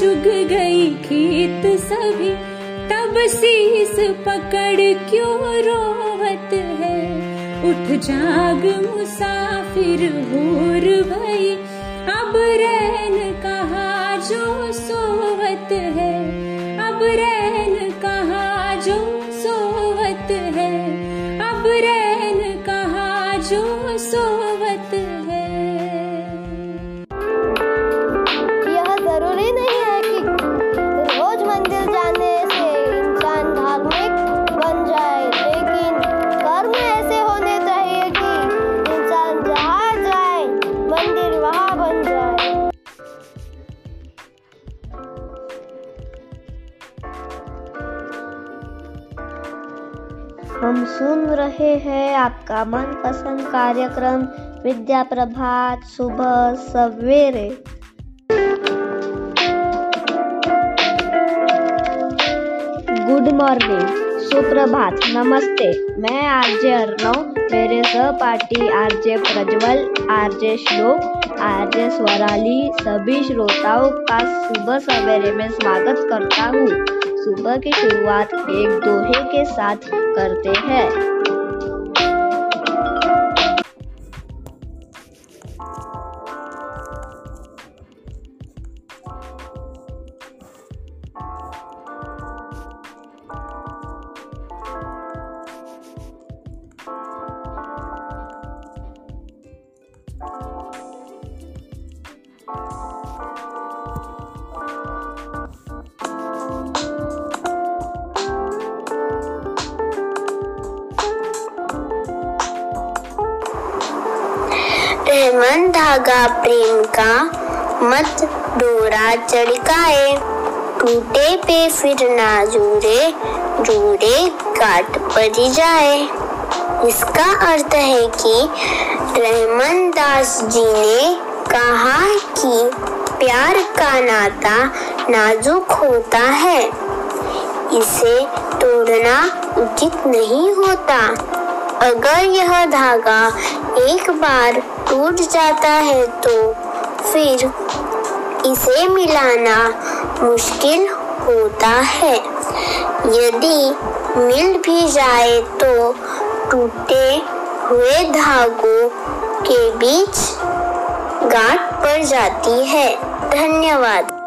चुग गई खेत सभी, तब शीस पकड़ क्यों रोवत है? उठ जाग मुसाफिर होर भई, अब रैन कहा जो सोवत है? अब रैन कहा जो सोवत है? हम सुन रहे हैं आपका मनपसंद कार्यक्रम विद्या प्रभात सुबह सवेरे। गुड मॉर्निंग सुप्रभात, नमस्ते। मैं आरजे अर्णव मेरे सहपाठी RJ Prajwal, RJ Shlok, RJ Swarali, सभी श्रोताओं का सुबह सवेरे में स्वागत करता हूँ। सुबह की शुरुआत एक दोहे के साथ करते हैं। रहमन धागा प्रेम का मत डोरा चढ़काए। टूटे पे फिर ना जुड़े जुड़े काट पड़ी जाए। इसका अर्थ है कि रहमन दास जी ने कहा कि प्यार का नाता नाजुक होता है। इसे तोड़ना उचित नहीं होता। अगर यह धागा एक बार टूट जाता है तो फिर इसे मिलाना मुश्किल होता है। यदि मिल भी जाए तो टूटे हुए धागों के बीच गांठ पड़ जाती है। धन्यवाद।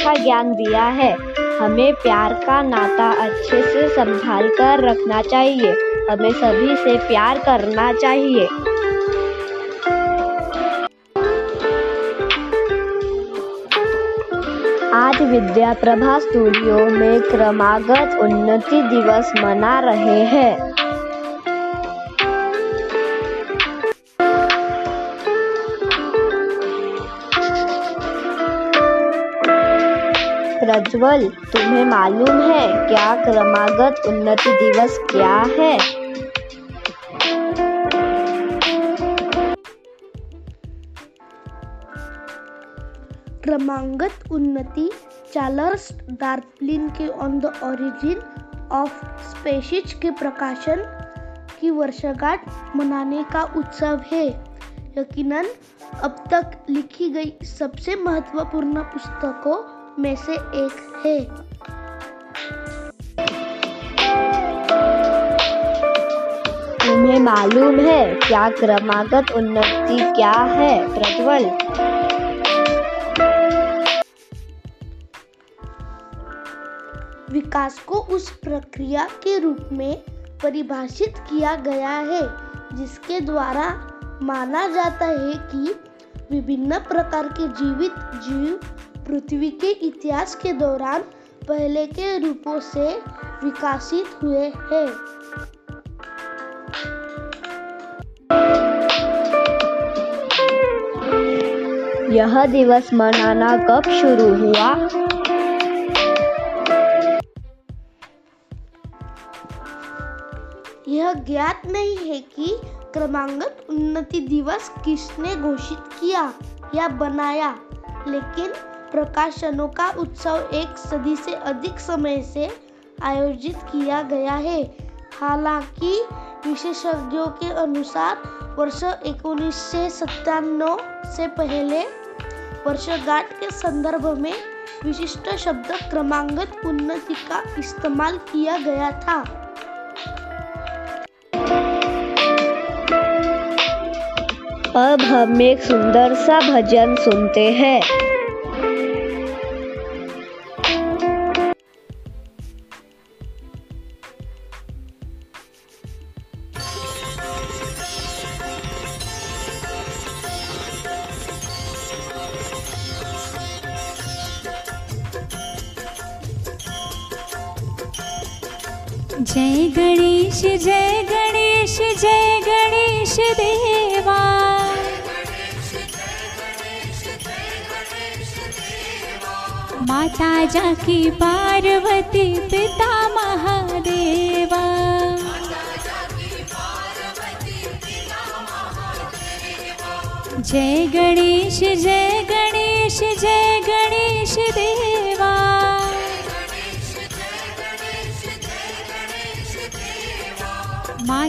अच्छा ज्ञान दिया है। हमें प्यार का नाता अच्छे से संभाल कर रखना चाहिए। हमें सभी से प्यार करना चाहिए। आज विद्या प्रभा स्टूडियो में क्रमागत उन्नति दिवस मना रहे हैं। प्रज्वल तुम्हें मालूम है क्या क्रमागत उन्नति दिवस क्या है? क्रमांगत उन्नति, चार्ल्स डार्पलिन के on the origin of species के प्रकाशन की वर्षगांठ मनाने का उत्सव है। यकीनन, अब तक लिखी गई सबसे महत्वपूर्ण पुस्तकों में से एक है। तुम्हें मालूम है क्या क्रमागत उन्नति क्या है प्रज्वल? विकास को उस प्रक्रिया के रूप में परिभाषित किया गया है जिसके द्वारा माना जाता है कि विभिन्न प्रकार के जीवित जीव पृथ्वी के इतिहास के दौरान पहले के रूपों से विकसित हुए हैं। यह दिवस मनाना कब शुरू हुआ? यह ज्ञात नहीं है कि क्रमांगत उन्नति दिवस किसने घोषित किया या बनाया, लेकिन प्रकाशनों का उत्सव एक सदी से अधिक समय से आयोजित किया गया है। हालाँकि, विशेषज्ञों के अनुसार, वर्ष उन्नीस से पहले, वर्षगांठ के संदर्भ में विशिष्ट शब्द क्रमांगत उन्नति का इस्तेमाल किया गया था। अब हम एक सुंदर सा भजन सुनते हैं। जय गणेश जय गणेश जय गणेश देवा। माता जाकी पार्वती पिता महादेवा। जय गणेश जय गणेश जय गणेश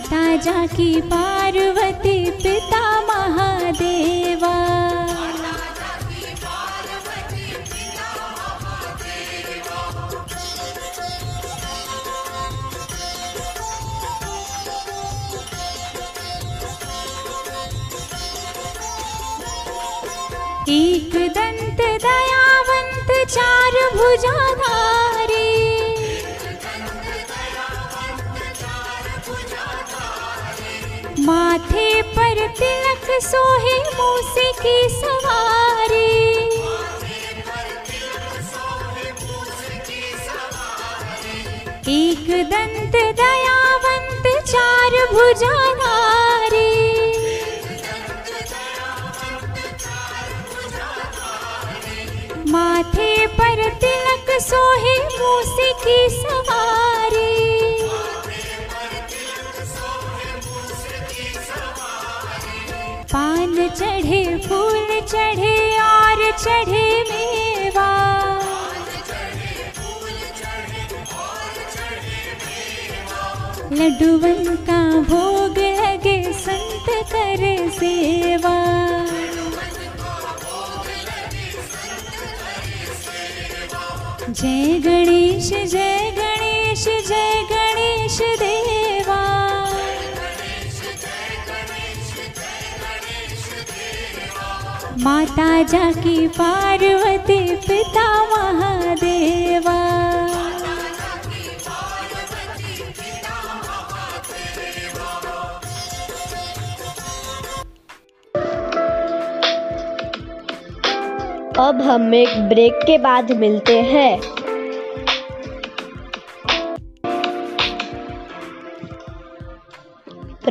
माता जाकी पार्वती पिता महादेवा। एक दंत दयावंत चार भुजाधारी माथे पर तिलक सोहे मूसे की सवारी। एक दंत दयावंत चार भुजाधारी माथे पर तिलक सोहे मूसे की सवारी। पान चढ़े, फूल चढ़े, और चढ़े मेवा। लड्डूवन का भोग लगे, संत कर सेवा। जय गणेश जय गणेश जय गणेश देवा माता जाकी पार्वती पिता महादेवा। अब हम एक ब्रेक के बाद मिलते हैं।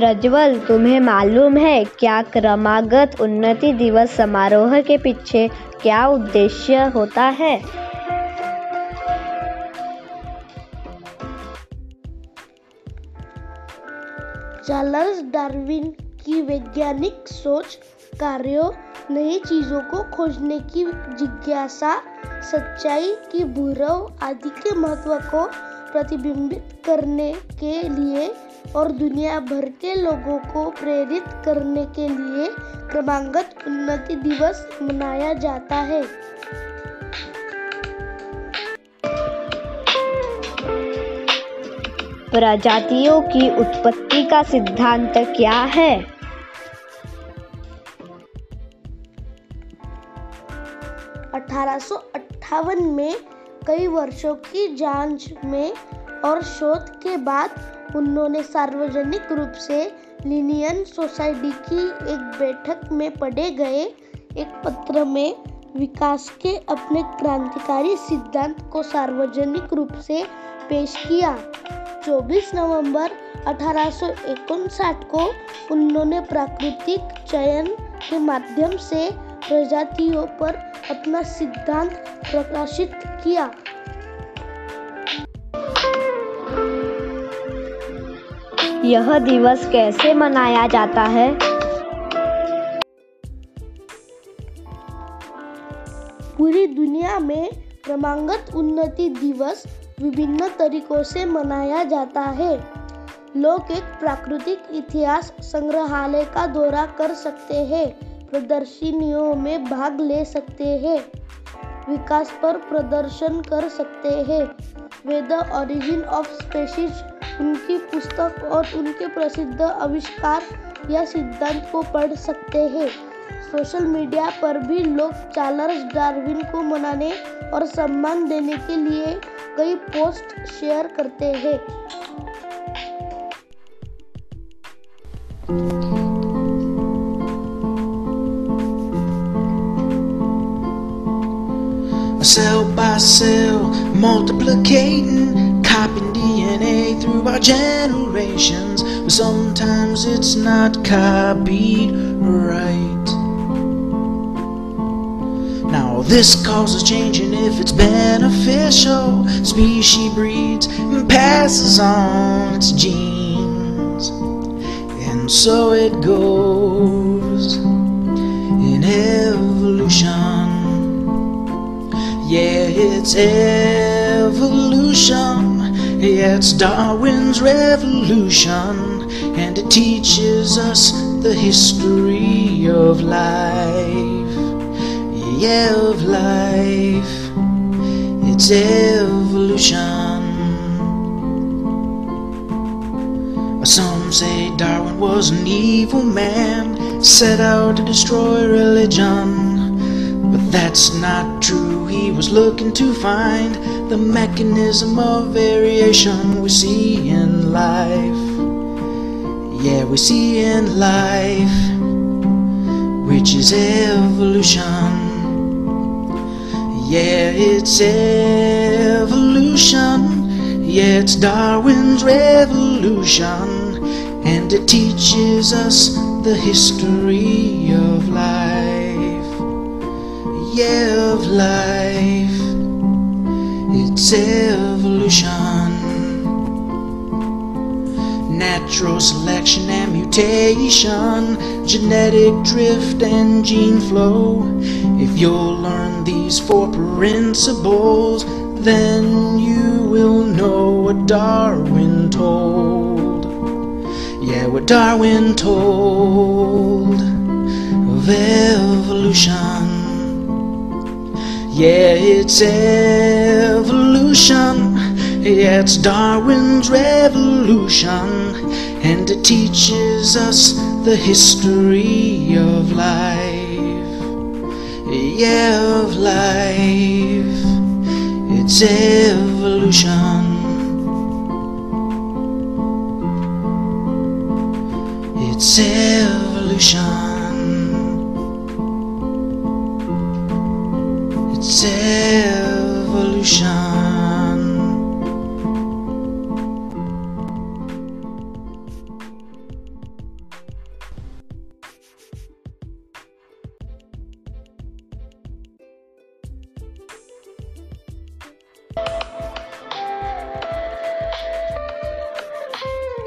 प्रज्वल, तुम्हें मालूम है क्या क्रमागत उन्नति दिवस समारोह के पीछे क्या उद्देश्य होता है? चार्ल्स डार्विन की वैज्ञानिक सोच, कार्यों, नई चीज़ों को खोजने की जिज्ञासा, सच्चाई की भूरव आदि के महत्व को प्रतिबिंबित करने के लिए और दुनिया भर के लोगों को प्रेरित करने के लिए क्रमागत उन्नति दिवस मनाया जाता है। प्रजातियों की उत्पत्ति का सिद्धांत क्या है? अठारह में कई वर्षों की जाँच में और शोध के बाद उन्होंने सार्वजनिक रूप से लिनियन सोसाइटी की एक बैठक में पढ़े गए एक पत्र में विकास के अपने क्रांतिकारी सिद्धांत को सार्वजनिक रूप से पेश किया। 24 नवंबर अठारह को उन्होंने प्राकृतिक चयन के माध्यम से प्रजातियों पर अपना सिद्धांत प्रकाशित किया। यह दिवस कैसे मनाया जाता है? पूरी दुनिया में क्रमागत उन्नति दिवस विभिन्न तरीकों से मनाया जाता है। लोग एक प्राकृतिक इतिहास संग्रहालय का दौरा कर सकते हैं, प्रदर्शनियों में भाग ले सकते हैं, विकास पर प्रदर्शन कर सकते हैं वे द ओरिजिन ऑफ़ स्पेशीज उनकी पुस्तक और उनके प्रसिद्ध आविष्कार या सिद्धांत को पढ़ सकते हैं। सोशल मीडिया पर भी लोग चार्ल्स डार्विन को मनाने और सम्मान देने के लिए कई पोस्ट शेयर करते हैं। Cell by cell, multiplicating, copying DNA through our generations. But sometimes it's not copied right. Now, this causes changing if it's beneficial. Species breeds and passes on its genes. And so it goes in evolution. Yeah, it's evolution. It's Darwin's revolution. And it teaches us the history of life. Yeah, of life. It's evolution. Some say Darwin was an evil man, set out to destroy religion. That's not true. He was looking to find the mechanism of variation we see in life. Yeah, we see in life, which is evolution. Yeah, it's evolution. Yeah, it's Darwin's revolution. And it teaches us the history of of life. It's evolution, natural selection and mutation, genetic drift and gene flow. If you'll learn these four principles, then you will know what Darwin told. Yeah, what Darwin told of evolution. Yeah, it's evolution. Yeah, it's Darwin's revolution. And it teaches us the history of life. Yeah, of life. It's evolution. It's evolution.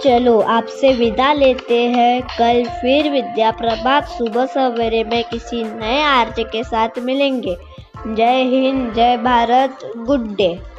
चलो आपसे विदा लेते हैं। कल फिर विद्या प्रभात सुबह सवेरे में किसी नए आर्य के साथ मिलेंगे। जय हिंद, जय भारत, गुड डे।